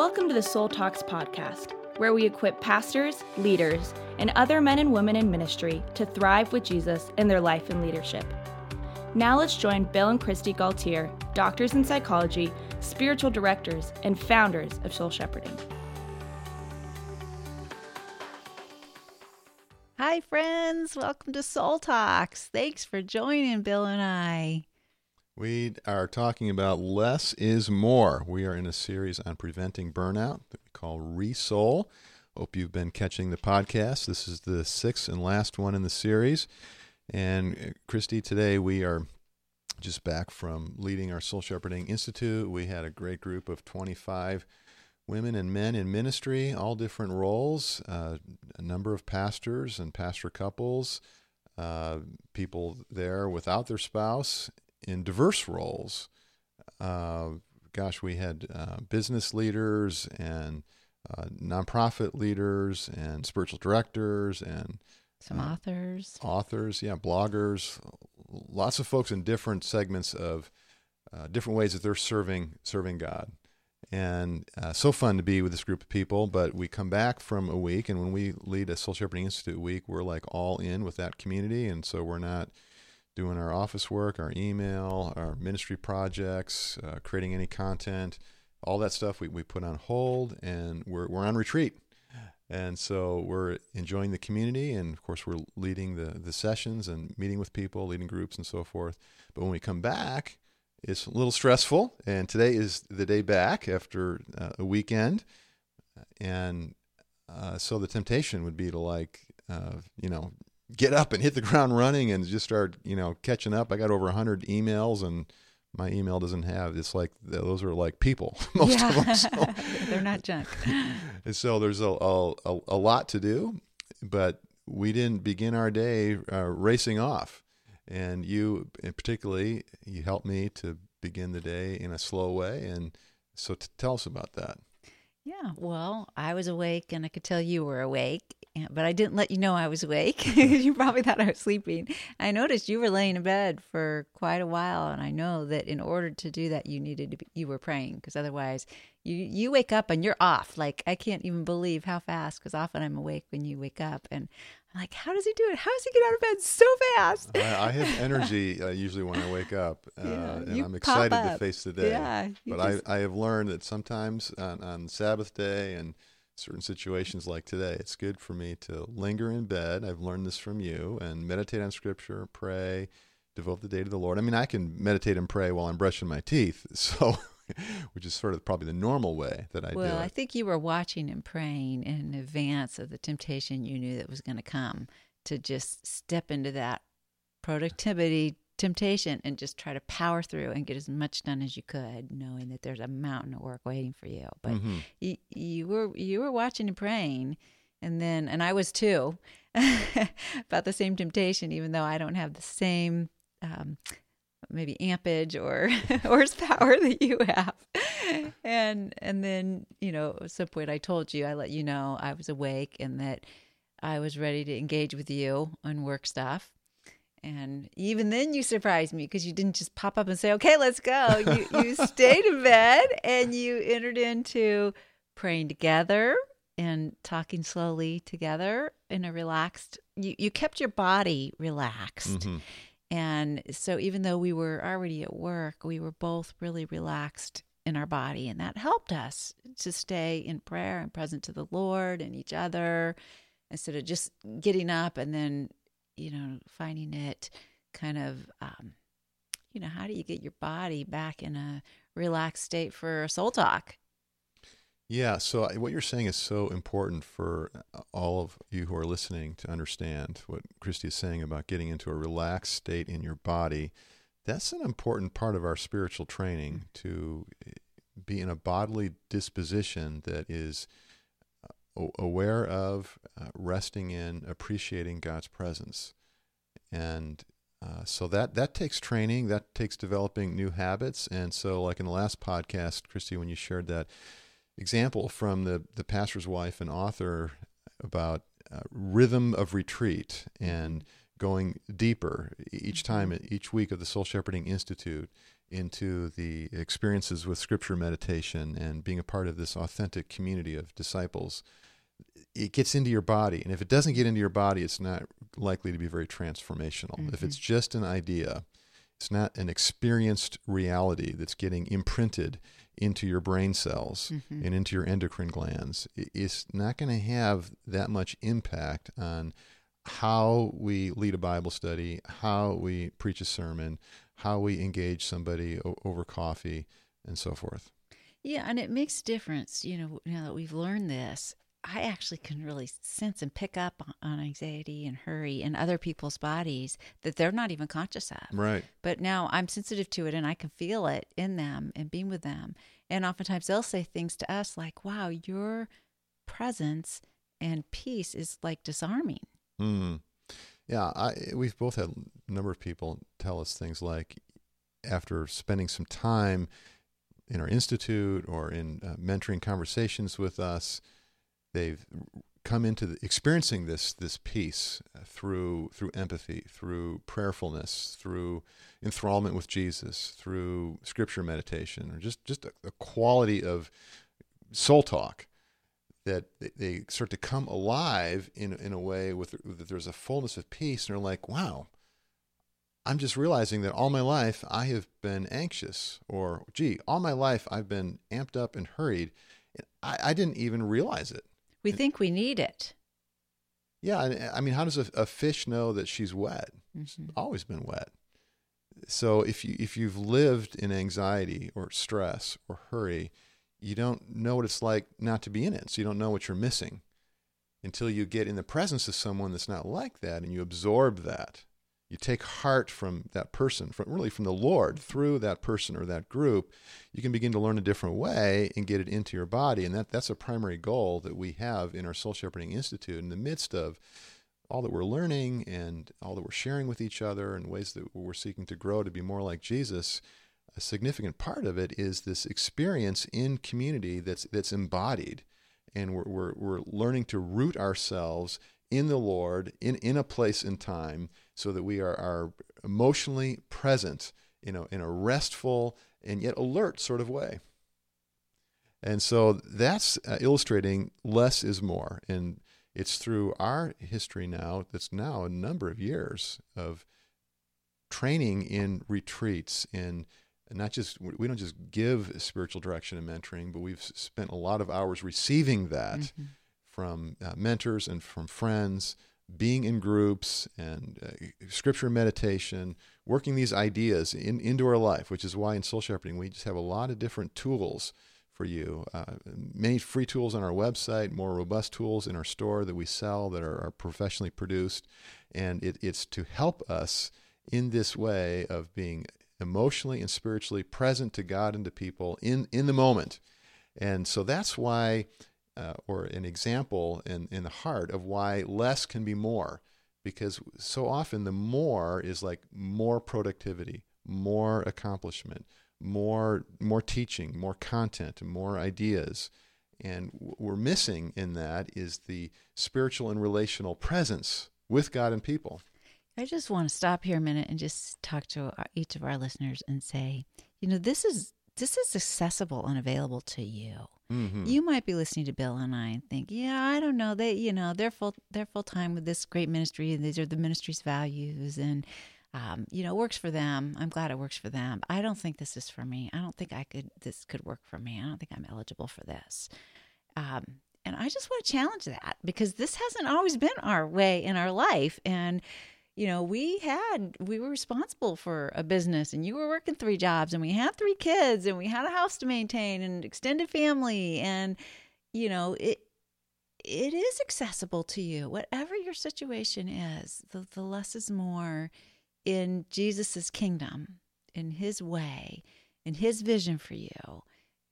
Welcome to the Soul Talks podcast, where we equip pastors, leaders, and other men and women in ministry to thrive with Jesus in their life and leadership. Now let's join Bill and Kristi Gaultiere, doctors in psychology, spiritual directors, and founders of Soul Shepherding. Hi, friends. Welcome to Soul Talks. Thanks for joining Bill and I. We are talking about less is more. We are in a series on preventing burnout that we call Resoul. Hope you've been catching the podcast. This is the sixth and last one in the series. And uh, Kristi, today we are just back from leading our Soul Shepherding Institute. We had a great group of 25 women and men in ministry, all different roles, uh, a number of pastors and pastor couples, uh, people there without their spouse, in diverse roles. Uh, gosh, we had uh, business leaders and uh, nonprofit leaders and spiritual directors and some uh, authors. Authors, yeah, bloggers, lots of folks in different segments of uh, different ways that they're serving serving God. And uh, so fun to be with this group of people. But we come back from a week, and when we lead a Soul Shepherding Institute week, we're like all in with that community, and so we're not doing our office work, our email, our ministry projects, uh, creating any content, all that stuff we, we put on hold and we're, we're on retreat. And so we're enjoying the community, and of course, we're leading the, the sessions and meeting with people, leading groups, and so forth. But when we come back, it's a little stressful. And today is the day back after uh, a weekend. And uh, so the temptation would be to, like, uh, you know, get up and hit the ground running and just start, you know, catching up. I got over 100 emails and my email doesn't have it's like those are like people most yeah. of them so. they're not junk and so there's a, a, a, lot to do but we didn't begin our day uh, racing off and you particularly you helped me to begin the day in a slow way and so t- tell us about that yeah well i was awake and i could tell you were awake eh, but I didn't let you know I was awake you probably thought I was sleeping. I noticed you were laying in bed for quite a while, and I know that in order to do that, you needed to be, you were praying because otherwise, you you wake up and you're off. Like I can't even believe how fast because often I'm awake when you wake up, and I'm like, how does he do it? How does he get out of bed so fast? I, I have energy uh, usually when I wake up, uh, yeah, and I'm excited to face the day. Yeah, but just... I I have learned that sometimes on, on Sabbath day and certain situations like today, it's good for me to linger in bed. I've learned this from you and meditate on scripture, pray, devote the day to the Lord. I mean, I can meditate and pray while I'm brushing my teeth. So, which is sort of probably the normal way that I well, do Well, I think you were watching and praying in advance of the temptation you knew that was going to come to just step into that productivity temptation and just try to power through and get as much done as you could, knowing that there's a mountain of work waiting for you. But mm-hmm. you, you were you were watching and praying, and then and I was too about the same temptation, even though I don't have the same. Um, maybe ampage or horsepower that you have and and then you know at some point i told you i let you know i was awake and that i was ready to engage with you on work stuff and even then, you surprised me because you didn't just pop up and say, "Okay, let's go." You you stayed in bed and you entered into praying together and talking slowly together in a relaxed. You you kept your body relaxed, mm-hmm. And so even though we were already at work, we were both really relaxed in our body, and that helped us to stay in prayer and present to the Lord and each other instead of just getting up and then you know, finding it kind of, um, you know, how do you get your body back in a relaxed state for soul talk? Yeah, so what you're saying is so important for uh, all of you who are listening to understand what Kristi is saying about getting into a relaxed state in your body. That's an important part of our spiritual training to eh, be in a bodily disposition that is aware of, uh, resting in, appreciating God's presence. And uh, so that that takes training, that takes developing new habits. And so, like in the last podcast, Kristi, when you shared that example from the the pastor's wife and author about uh, rhythm of retreat and going deeper each time, each week of the Soul Shepherding Institute, into the experiences with scripture meditation and being a part of this authentic community of disciples, it gets into your body. And if it doesn't get into your body, it's not likely to be very transformational. Mm-hmm. If it's mm-hmm. just an idea, it's not an experienced reality that's getting imprinted into your brain cells mm-hmm. and into your endocrine glands. It's not going to have that much impact on how we lead a Bible study, how we preach a sermon, how we engage somebody o- over coffee, and so forth. Yeah, and it makes a difference. You know, now that we've learned this, I actually can really sense and pick up on anxiety and hurry in other people's bodies that they're not even conscious of. Right. But now I'm sensitive to it and I can feel it in them and being with them. And oftentimes they'll say things to us like, wow, your presence and peace is like disarming. Mm. Yeah, I, we've both had a number of people tell us things like, after spending some time in our institute or in uh, mentoring conversations with us, they've come into the, experiencing this this peace uh, through through empathy, through prayerfulness, through enthrallment with Jesus, through scripture meditation, or just just a, a quality of soul talk that they start to come alive in in a way with that there's a fullness of peace, and they're like, wow. I'm just realizing that all my life I have been anxious, or gee, all my life I've been amped up and hurried. I, I didn't even realize it. We think we need it. Yeah, I mean, how does a, a fish know that she's wet? Mm-hmm. always been wet. So if you if you've lived in anxiety or stress or hurry, you don't know what it's like not to be in it. So you don't know what you're missing until you get in the presence of someone that's not like that and you absorb that you take heart from that person, from really from the Lord through that person or that group, you can begin to learn a different way and get it into your body. And that, that's a primary goal that we have in our Soul Shepherding Institute in the midst of all that we're learning and all that we're sharing with each other and ways that we're seeking to grow to be more like Jesus. A significant part of it is this experience in community that's that's embodied, and we're, we're, we're learning to root ourselves in the Lord in, in a place and time so that we are, are emotionally present you know, in a restful and yet alert sort of way. And so that's uh, illustrating less is more. And it's through our history now, that's now a number of years of training in retreats in not just we don't just give spiritual direction and mentoring but we've spent a lot of hours receiving that mm-hmm. from uh, mentors and from friends being in groups and uh, scripture meditation, working these ideas in, into our life, which is why in soul shepherding we just have a lot of different tools for you. Uh, many free tools on our website, more robust tools in our store that we sell that are, are professionally produced. And it, it's to help us in this way of being emotionally and spiritually present to God and to people in, in the moment. And so that's why uh, or an example in, in the heart of why less can be more. Because so often the more is like more productivity, more accomplishment, more more teaching, more content, more ideas. And what we're missing in that is the spiritual and relational presence with God and people. I just want to stop here a minute and just talk to each of our listeners and say, you know, this is this is accessible and available to you. Mm-hmm. You might be listening to Bill and I and think, yeah, I don't know. They, you know, they're full, they're full time with this great ministry, and these are the ministry's values, and um, you know, works for them. I'm glad it works for them. I don't think this is for me. I don't think I could. This could work for me. I don't think I'm eligible for this. Um, and I just want to challenge that because this hasn't always been our way in our life, and you know, we had, we were responsible for a business and you were working three jobs and we had three kids and we had a house to maintain and extended family. And, you know, it, it is accessible to you, whatever your situation is. The, the less is more in Jesus's kingdom, in his way, in his vision for you.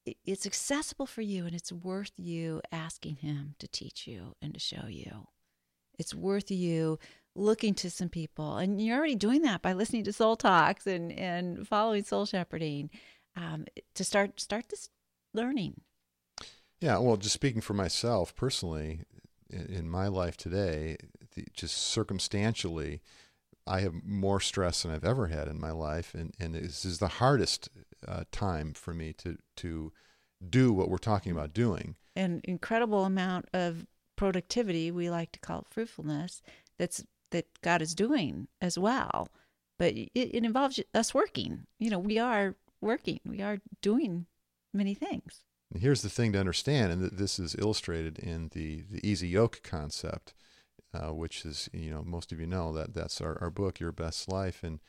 it's accessible for you and it's worth you asking him to teach you and to show you. It's worth you looking to some people. And you're already doing that by listening to Soul Talks and, and following Soul Shepherding um, to start start this learning. Yeah, well, just speaking for myself personally, in, in my life today, the, just circumstantially, I have more stress than I've ever had in my life, and and this is the hardest uh, time for me to to do what we're talking about doing. An incredible amount of productivity, we like to call it fruitfulness, that's that God is doing as well. But it, it involves us working. You know, we are working. We are doing many things. And here's the thing to understand, and this is illustrated in the, the easy yoke concept, uh, which is, you know, most of you know that that's our, our book, Your Best Life. And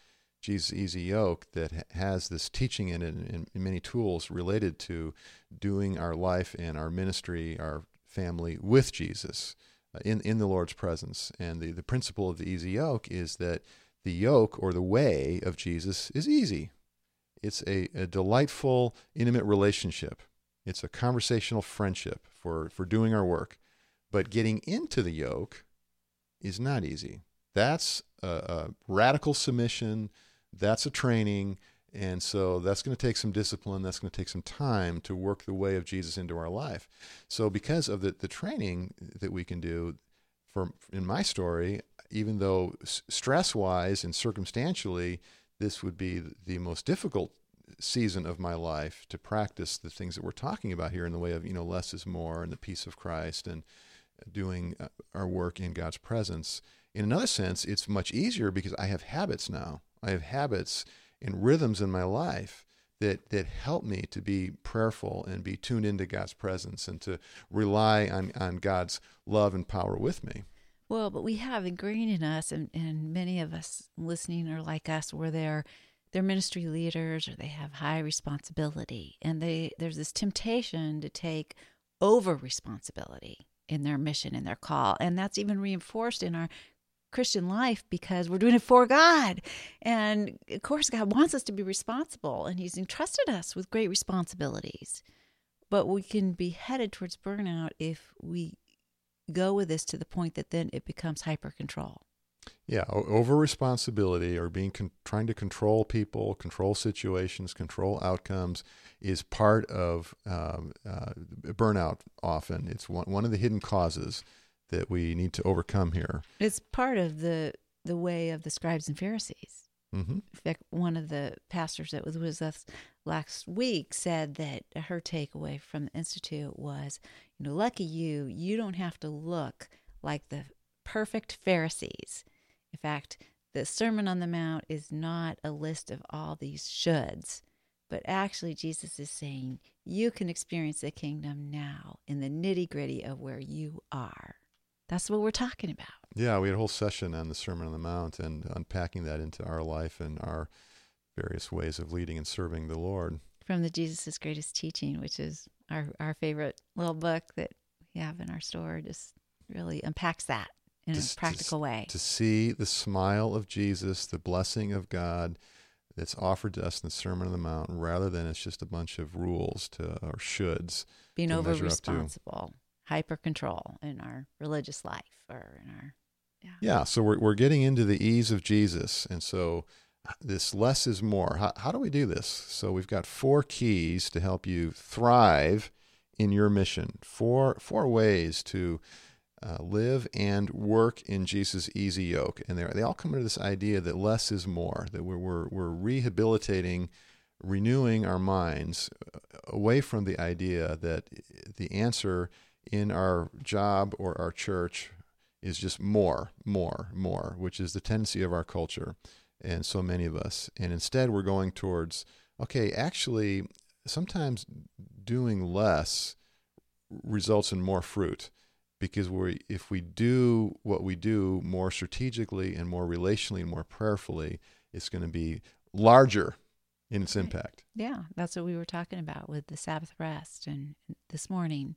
Jesus' Easy Yoke that has this teaching in it and, many tools related to doing our life and our ministry, our family with Jesus in, in the Lord's presence. And the, the principle of the easy yoke is that the yoke or the way of Jesus is easy. It's a, a delightful, intimate relationship. It's a conversational friendship for, for doing our work. But getting into the yoke is not easy. That's a, a radical submission that's a training. And so that's going to take some discipline. That's going to take some time to work the way of Jesus into our life. So because of the, the training that we can do, for in my story, even though stress wise and circumstantially, this would be the most difficult season of my life to practice the things that we're talking about here in the way of you know less is more and the peace of Christ and doing uh, our work in God's presence. In another sense, it's much easier because I have habits now. I have habits and rhythms in my life that that help me to be prayerful and be tuned into God's presence and to rely on, on God's love and power with me. Well, but we have ingrained in us, and, and many of us listening are like us, where they're they're ministry leaders or they have high responsibility, and they there's this temptation to take over responsibility in their mission and their call, and that's even reinforced in our Christian life because we're doing it for God. And of course, God wants us to be responsible, and He's entrusted us with great responsibilities. But we can be headed towards burnout if we go with this to the point that then it becomes hyper control. Yeah, over responsibility or being con- trying to control people, control situations, control outcomes is part of um, uh, burnout. Often, it's one one of the hidden causes that we need to overcome here. It's part of the the way of the scribes and Pharisees. Mm-hmm. In fact, one of the pastors that was with us last week said that her takeaway from the institute was, you know, lucky you, you don't have to look like the perfect Pharisees. In fact, the Sermon on the Mount is not a list of all these shoulds, but actually, Jesus is saying you can experience the kingdom now in the nitty gritty of where you are. That's what we're talking about. Yeah, we had a whole session on the Sermon on the Mount and unpacking that into our life and our various ways of leading and serving the Lord. From the Jesus' Greatest Teaching, which is our, our favorite little book that we have in our store, just really unpacks that in to, a practical to, way. To see the smile of Jesus, the blessing of God that's offered to us in the Sermon on the Mount, rather than it's just a bunch of rules to or shoulds. Being over responsible hyper control in our religious life or in our yeah. yeah so we're, we're getting into the ease of jesus and so this less is more how, how do we do this so we've got four keys to help you thrive in your mission four four ways to uh, live and work in Jesus' easy yoke. And they all come into this idea that less is more, that we're, we're, we're rehabilitating, renewing our minds uh, away from the idea that the answer in our job or our church is just more, more, more, which is the tendency of our culture and so many of us. And instead, we're going towards okay, actually, sometimes doing less results in more fruit because we if we do what we do more strategically and more relationally and more prayerfully, it's going to be larger in its impact. Yeah, that's what we were talking about with the Sabbath rest and this morning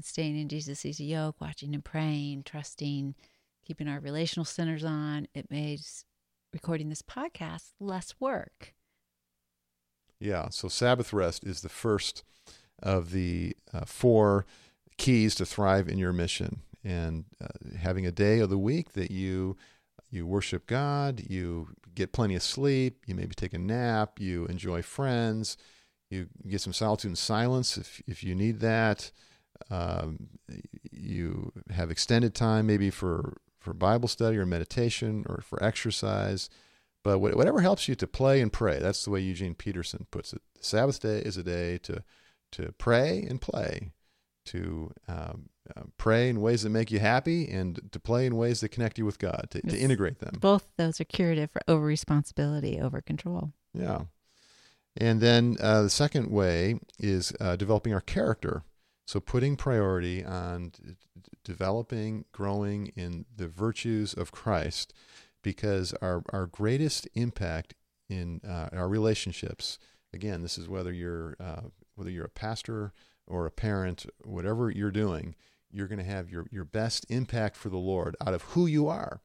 staying in Jesus' easy yoke, watching and praying, trusting, keeping our relational centers on, it made recording this podcast less work. Yeah. So Sabbath rest is the first of the uh, four keys to thrive in your mission, and uh, having a day of the week that you you worship God, you get plenty of sleep, you maybe take a nap, you enjoy friends, you get some solitude and silence if if you need that. Um, you have extended time maybe for for Bible study or meditation or for exercise. But whatever helps you to play and pray. That's the way Eugene Peterson puts it. The Sabbath day is a day to to pray and play, to um, uh, pray in ways that make you happy, and to play in ways that connect you with God. To, to integrate them. Both those are curative for over responsibility, over control. Yeah. And then uh, the second way is uh, developing our character. So putting priority on d- developing, growing in the virtues of Christ, because our, our greatest impact in uh, our relationships, again, this is whether you're uh, whether you're a pastor or a parent, whatever you're doing, you're going to have your, your best impact for the Lord out of who you are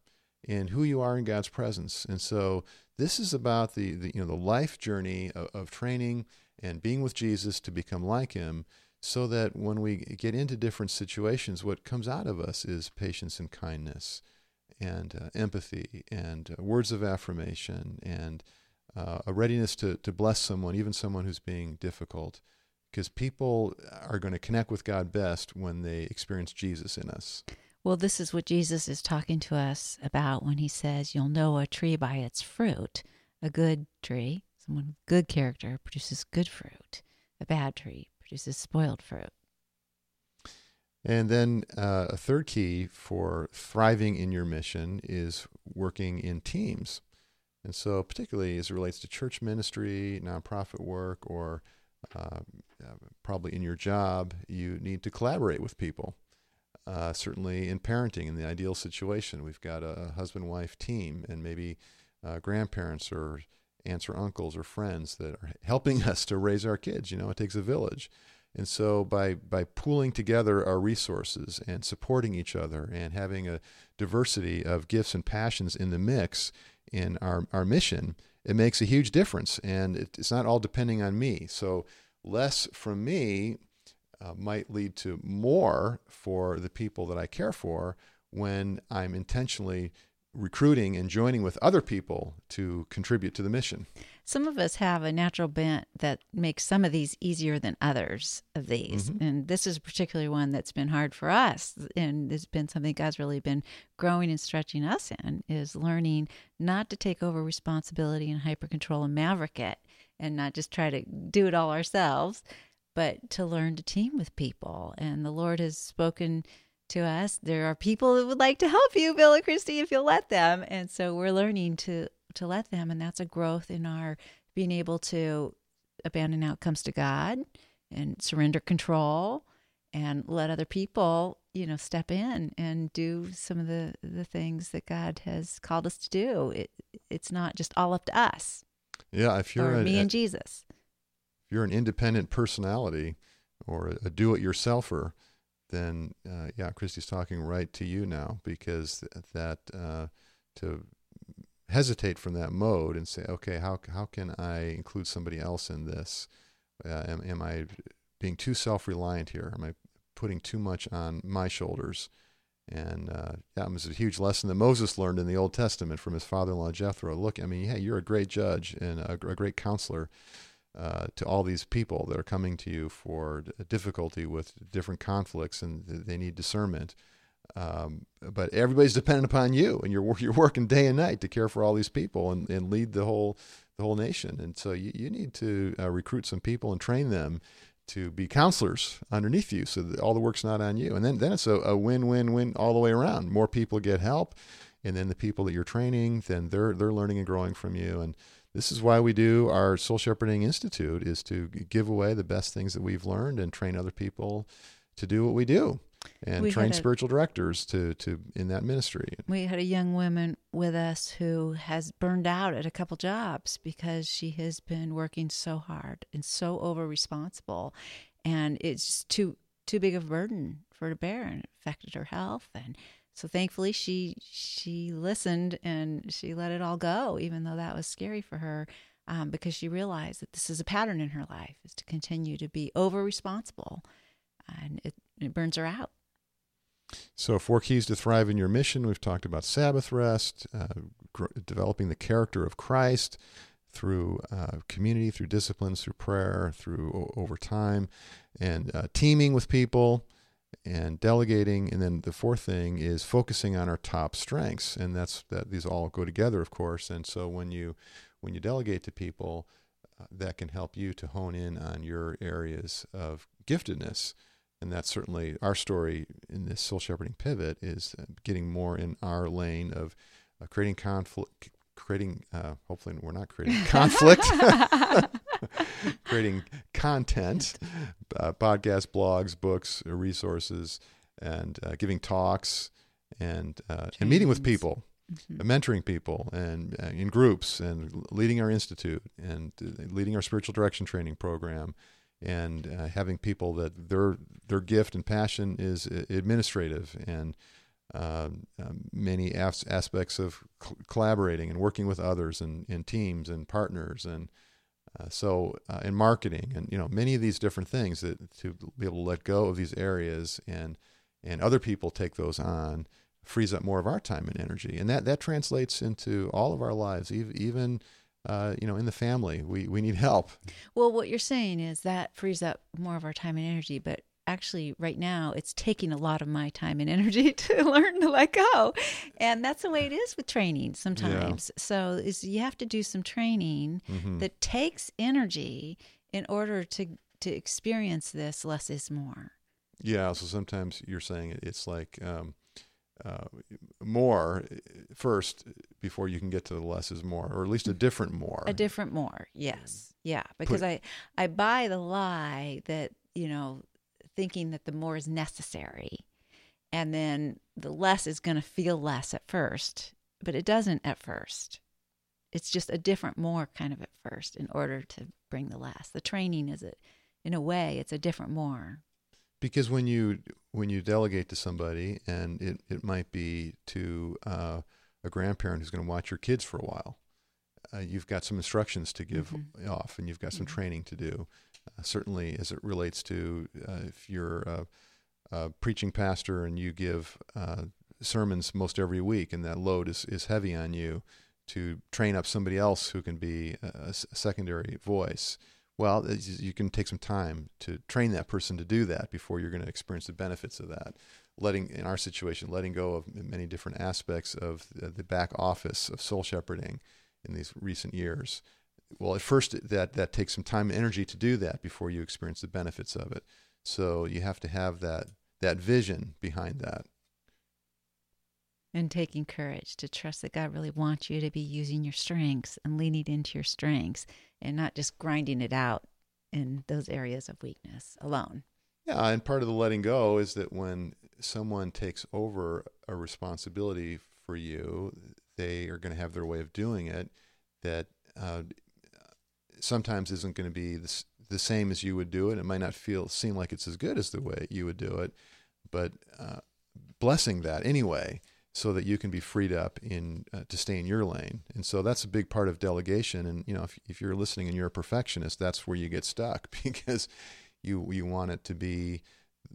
and who you are in God's presence. And so this is about the, the you know the life journey of, of training and being with Jesus to become like him so that when we get into different situations what comes out of us is patience and kindness and uh, empathy and uh, words of affirmation and uh, a readiness to, to bless someone, even someone who's being difficult. Because people are going to connect with God best when they experience Jesus in us. Well, this is what Jesus is talking to us about when he says, You'll know a tree by its fruit. A good tree, someone with good character, produces good fruit. A bad tree produces spoiled fruit. And then uh, a third key for thriving in your mission is working in teams. And so, particularly as it relates to church ministry, nonprofit work, or uh, probably in your job, you need to collaborate with people. Uh, certainly in parenting, in the ideal situation, we've got a husband wife team and maybe uh, grandparents or aunts or uncles or friends that are helping us to raise our kids. You know, it takes a village. And so by, by pooling together our resources and supporting each other and having a diversity of gifts and passions in the mix in our, our mission, it makes a huge difference. And it, it's not all depending on me. So less from me uh, might lead to more for the people that I care for when I'm intentionally recruiting and joining with other people to contribute to the mission. Some of us have a natural bent that makes some of these easier than others of these. Mm-hmm. And this is particularly one that's been hard for us. And it's been something God's really been growing and stretching us in is learning not to take over responsibility and hyper control and maverick it and not just try to do it all ourselves, but to learn to team with people. And the Lord has spoken to us. There are people that would like to help you, Bill and Kristi, if you'll let them. And so we're learning to to let them, and that's a growth in our being able to abandon outcomes to God and surrender control and let other people, you know, step in and do some of the the things that God has called us to do. It it's not just all up to us. Yeah, if you're or a, me and Jesus if you're an independent personality or a, a do-it-yourselfer, then uh, yeah, Kristi's talking right to you now because th- that uh, to hesitate from that mode and say, okay, how how can I include somebody else in this? Uh, am, am I being too self-reliant here? Am I putting too much on my shoulders? And uh, that was a huge lesson that Moses learned in the Old Testament from his father-in-law Jethro. Look, I mean, hey, you're a great judge and a, a great counselor, uh, to all these people that are coming to you for difficulty with different conflicts and they need discernment. Um, but everybody's dependent upon you, and you're you're working day and night to care for all these people and, and lead the whole the whole nation. And so you, you need to uh, recruit some people and train them to be counselors underneath you, so that all the work's not on you. And then then it's a, a win win win all the way around. More people get help, and then the people that you're training, then they're they're learning and growing from you. And this is why we do our Soul Shepherding Institute is to give away the best things that we've learned and train other people to do what we do and we train a, spiritual directors to to in that ministry. We had a young woman with us who has burned out at a couple jobs because she has been working so hard and so over responsible and it's just too too big of a burden for her to bear and it affected her health and so thankfully she she listened and she let it all go even though that was scary for her um, because she realized that this is a pattern in her life is to continue to be over responsible and it, it burns her out. So four keys to thrive in your mission. We've talked about sabbath rest uh, gr- developing the character of christ through uh, community through disciplines through prayer through o- over time and uh, teaming with people and delegating and then the fourth thing is focusing on our top strengths and that's that these all go together of course and so when you when you delegate to people uh, that can help you to hone in on your areas of giftedness and that's certainly our story in this soul shepherding pivot is uh, getting more in our lane of uh, creating conflict creating uh, hopefully we're not creating conflict creating content uh, podcasts blogs books resources and uh, giving talks and uh, and meeting with people mm-hmm. mentoring people and uh, in groups and leading our institute and uh, leading our spiritual direction training program and having people that their their gift and passion is administrative and uh, many as- aspects of cl- collaborating and working with others and, and teams and partners and uh, so uh, in marketing and you know many of these different things that to be able to let go of these areas and and other people take those on frees up more of our time and energy and that that translates into all of our lives even even uh, you know, in the family, we, we need help. Well, what you're saying is that frees up more of our time and energy, but actually right now it's taking a lot of my time and energy to learn to let go. And that's the way it is with training sometimes. Yeah. so is you have to do some training mm-hmm. that takes energy in order to to experience this less is more. Yeah so sometimes you're saying it's like um, uh, more first before you can get to the less is more or at least a different more. A different more yes. Yeah because Put, i i buy the lie that you know thinking that the more is necessary. And then the less is going to feel less at first, but it doesn't at first. It's just a different more kind of at first in order to bring the less. The training is it in a way, it's a different more. Because when you when you delegate to somebody, and it, it might be to uh, a grandparent who's going to watch your kids for a while, uh, you've got some instructions to give mm-hmm. off, and you've got some mm-hmm. training to do uh, certainly as it relates to uh, if you're a, a, preaching pastor and you give uh, sermons most every week and that load is, is heavy on you to train up somebody else who can be a, a secondary voice. Well, you can take some time to train that person to do that before you're going to experience the benefits of that. Letting, in our situation, letting go of many different aspects of the back office of soul shepherding in these recent years well, at first that that takes some time and energy to do that before you experience the benefits of it. So you have to have that that vision behind that. And taking courage to trust that God really wants you to be using your strengths and leaning into your strengths and not just grinding it out in those areas of weakness alone. Yeah, and part of the letting go is that when someone takes over a responsibility for you, they are going to have their way of doing it that uh, sometimes isn't going to be the, the same as you would do it. It might not feel seem like it's as good as the way you would do it, but uh, blessing that anyway, so that you can be freed up in uh, to stay in your lane. And so that's a big part of delegation. And you know, if if you're listening and you're a perfectionist, that's where you get stuck because you you want it to be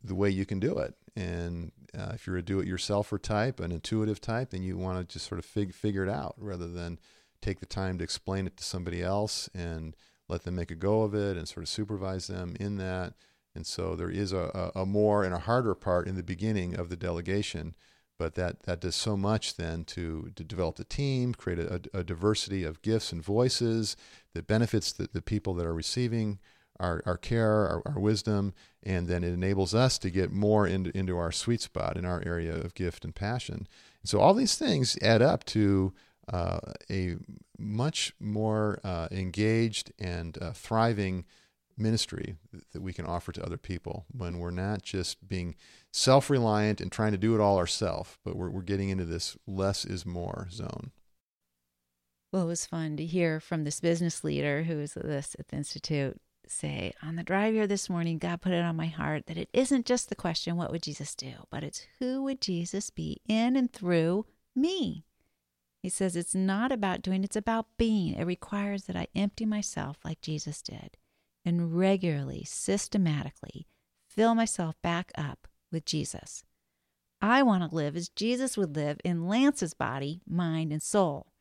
the way you can do it. And uh, if you're a do-it-yourselfer type, an intuitive type, then you want to just sort of fig- figure it out rather than take the time to explain it to somebody else and let them make a go of it and sort of supervise them in that. And so there is a, a, more and a harder part in the beginning of the delegation, but that, that does so much then to, to develop the team, create a, a diversity of gifts and voices that benefits the, the people that are receiving our, our care, our, our wisdom, and then it enables us to get more into, into our sweet spot in our area of gift and passion. And so all these things add up to uh, a much more uh, engaged and uh, thriving ministry that we can offer to other people when we're not just being self reliant and trying to do it all ourselves, but we're, we're getting into this less is more zone. Well, it was fun to hear from this business leader who is this at the Institute say, On the drive here this morning, God put it on my heart that it isn't just the question, What would Jesus do? but it's who would Jesus be in and through me? He says it's not about doing, it's about being. It requires that I empty myself like Jesus did and regularly, systematically fill myself back up with Jesus. I want to live as Jesus would live in Lance's body, mind, and soul.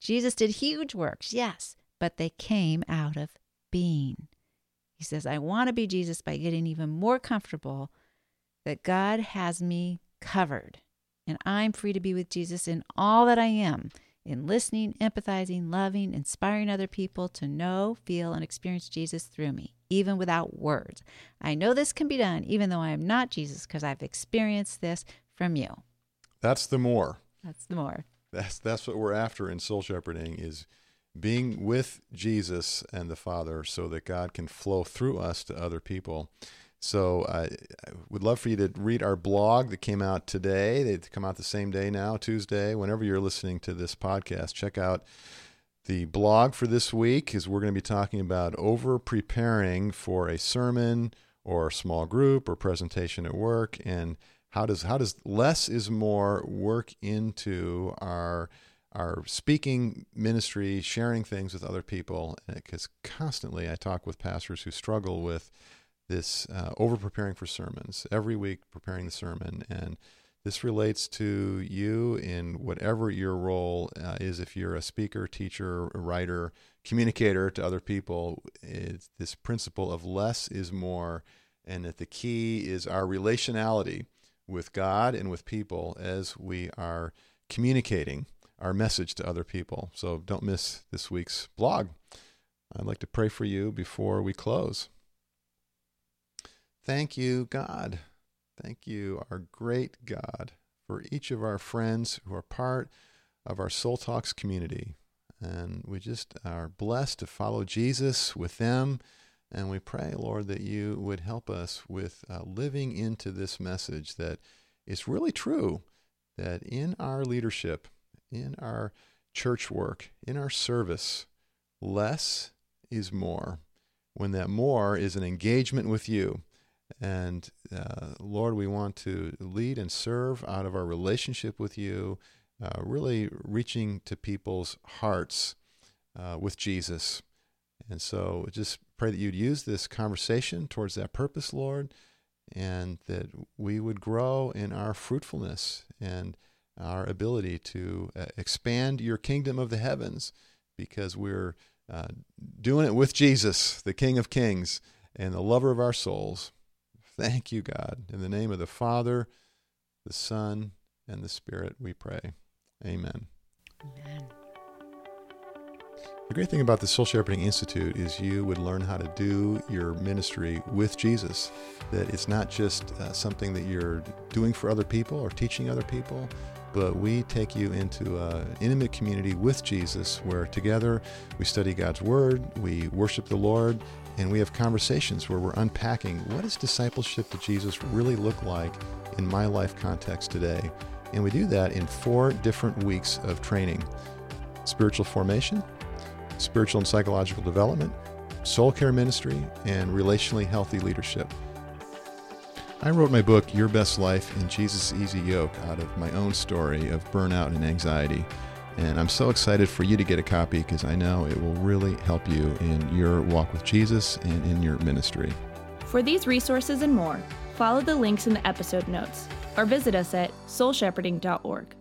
Jesus did huge works, yes, but they came out of being. He says, I want to be Jesus by getting even more comfortable that God has me covered and I'm free to be with Jesus in all that I am in listening, empathizing, loving, inspiring other people to know, feel, and experience Jesus through me, even without words. I know this can be done even though I am not Jesus because I've experienced this from you. That's the more. That's the more. That's that's what we're after in soul shepherding is being with Jesus and the Father so that God can flow through us to other people. So uh, I would love for you to read our blog that came out today. They come out the same day now, Tuesday. Whenever you're listening to this podcast, check out the blog for this week is we're going to be talking about over preparing for a sermon or a small group or presentation at work and how does how does less is more work into our our speaking ministry, sharing things with other people because constantly I talk with pastors who struggle with this uh, over preparing for sermons every week, preparing the sermon. And this relates to you in whatever your role uh, is. If you're a speaker, teacher, writer, communicator to other people, it's this principle of less is more, and that the key is our relationality with God and with people as we are communicating our message to other people. So don't miss this week's blog. I'd like to pray for you before we close. Thank you, God. Thank you, our great God, for each of our friends who are part of our Soul Talks community. And we just are blessed to follow Jesus with them. And we pray, Lord, that you would help us with uh, living into this message that it's really true that in our leadership, in our church work, in our service, less is more. When that more is an engagement with you, and uh, Lord, we want to lead and serve out of our relationship with you, uh, really reaching to people's hearts uh, with Jesus. And so just pray that you'd use this conversation towards that purpose, Lord, and that we would grow in our fruitfulness and our ability to uh, expand your kingdom of the heavens because we're uh, doing it with Jesus, the King of Kings and the lover of our souls. Thank you, God. In the name of the Father, the Son, and the Spirit, we pray. Amen. Amen. The great thing about the Soul Shepherding Institute is you would learn how to do your ministry with Jesus. That it's not just uh, something that you're doing for other people or teaching other people, but we take you into an intimate community with Jesus where together we study God's Word, we worship the Lord, and we have conversations where we're unpacking what does discipleship to Jesus really look like in my life context today. And we do that in four different weeks of training spiritual formation, spiritual and psychological development, soul care ministry, and relationally healthy leadership. I wrote my book, Your Best Life in Jesus' Easy Yoke, out of my own story of burnout and anxiety. And I'm so excited for you to get a copy because I know it will really help you in your walk with Jesus and in your ministry. For these resources and more, follow the links in the episode notes or visit us at soulshepherding.org.